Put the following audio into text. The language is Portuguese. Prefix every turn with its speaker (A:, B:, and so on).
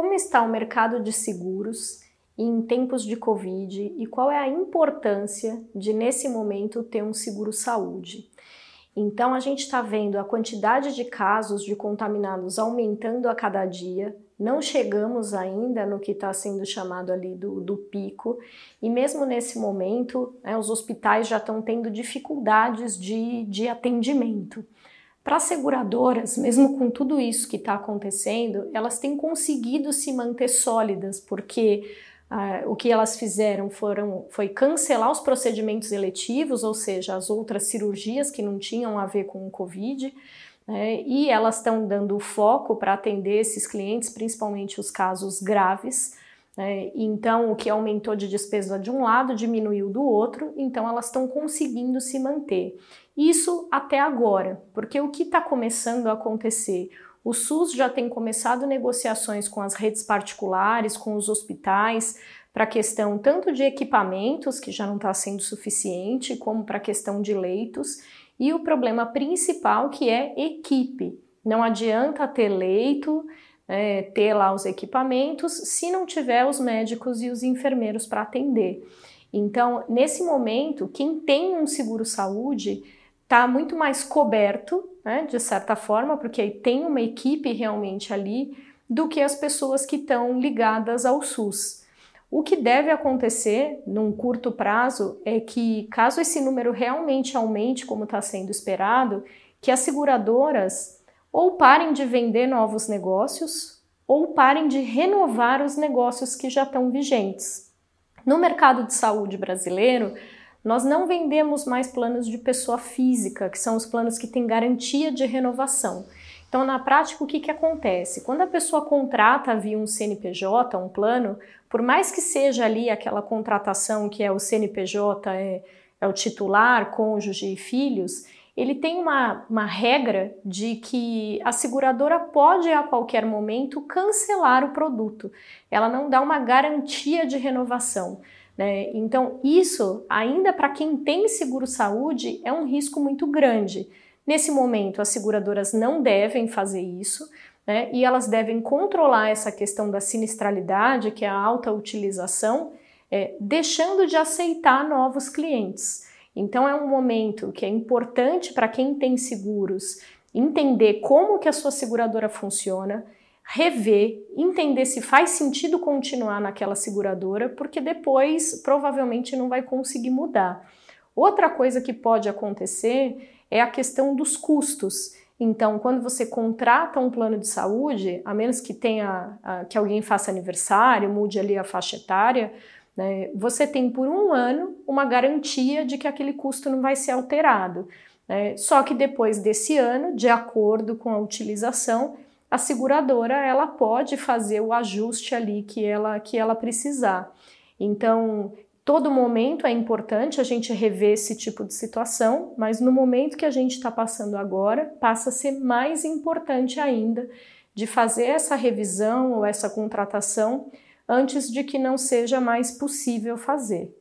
A: como está o mercado de seguros em tempos de Covid e qual é a importância de, nesse momento, ter um seguro saúde. Então, a gente está vendo a quantidade de casos de contaminados aumentando a cada dia, não chegamos ainda no que está sendo chamado ali do, do, pico, e mesmo nesse momento, né, os hospitais já estão tendo dificuldades de, de atendimento. Para as seguradoras, mesmo com tudo isso que está acontecendo, elas têm conseguido se manter sólidas, porque ah, o que elas fizeram foram, foi cancelar os procedimentos eletivos, ou seja, as outras cirurgias que não tinham a ver com o Covid, né, e elas estão dando foco para atender esses clientes, principalmente os casos graves. Né, então, o que aumentou de despesa de um lado diminuiu do outro, então elas estão conseguindo se manter. Isso até agora, porque o que está começando a acontecer? O SUS já tem começado negociações com as redes particulares, com os hospitais, para a questão tanto de equipamentos, que já não está sendo suficiente, como para a questão de leitos, e o problema principal que é equipe. Não adianta ter leito, é, ter lá os equipamentos, se não tiver os médicos e os enfermeiros para atender. Então, nesse momento, quem tem um seguro saúde está muito mais coberto, né, de certa forma, porque aí tem uma equipe realmente ali, do que as pessoas que estão ligadas ao SUS. O que deve acontecer num curto prazo é que, caso esse número realmente aumente, como está sendo esperado, que as seguradoras ou parem de vender novos negócios ou parem de renovar os negócios que já estão vigentes. No mercado de saúde brasileiro, nós não vendemos mais planos de pessoa física, que são os planos que têm garantia de renovação. Então, na prática, o que, que acontece? Quando a pessoa contrata via um CNPJ, um plano, por mais que seja ali aquela contratação que é o CNPJ, é, é o titular, cônjuge e filhos, ele tem uma, uma regra de que a seguradora pode a qualquer momento cancelar o produto. Ela não dá uma garantia de renovação. Né? Então, isso, ainda para quem tem seguro saúde, é um risco muito grande. Nesse momento, as seguradoras não devem fazer isso, né? e elas devem controlar essa questão da sinistralidade, que é a alta utilização, é, deixando de aceitar novos clientes. Então, é um momento que é importante para quem tem seguros entender como que a sua seguradora funciona, rever, entender se faz sentido continuar naquela seguradora, porque depois provavelmente não vai conseguir mudar. Outra coisa que pode acontecer é a questão dos custos. Então, quando você contrata um plano de saúde, a menos que tenha que alguém faça aniversário, mude ali a faixa etária, né, você tem por um ano uma garantia de que aquele custo não vai ser alterado. Né? Só que depois desse ano, de acordo com a utilização, a seguradora ela pode fazer o ajuste ali que ela, que ela precisar. Então, todo momento é importante a gente rever esse tipo de situação, mas no momento que a gente está passando agora, passa a ser mais importante ainda de fazer essa revisão ou essa contratação antes de que não seja mais possível fazer.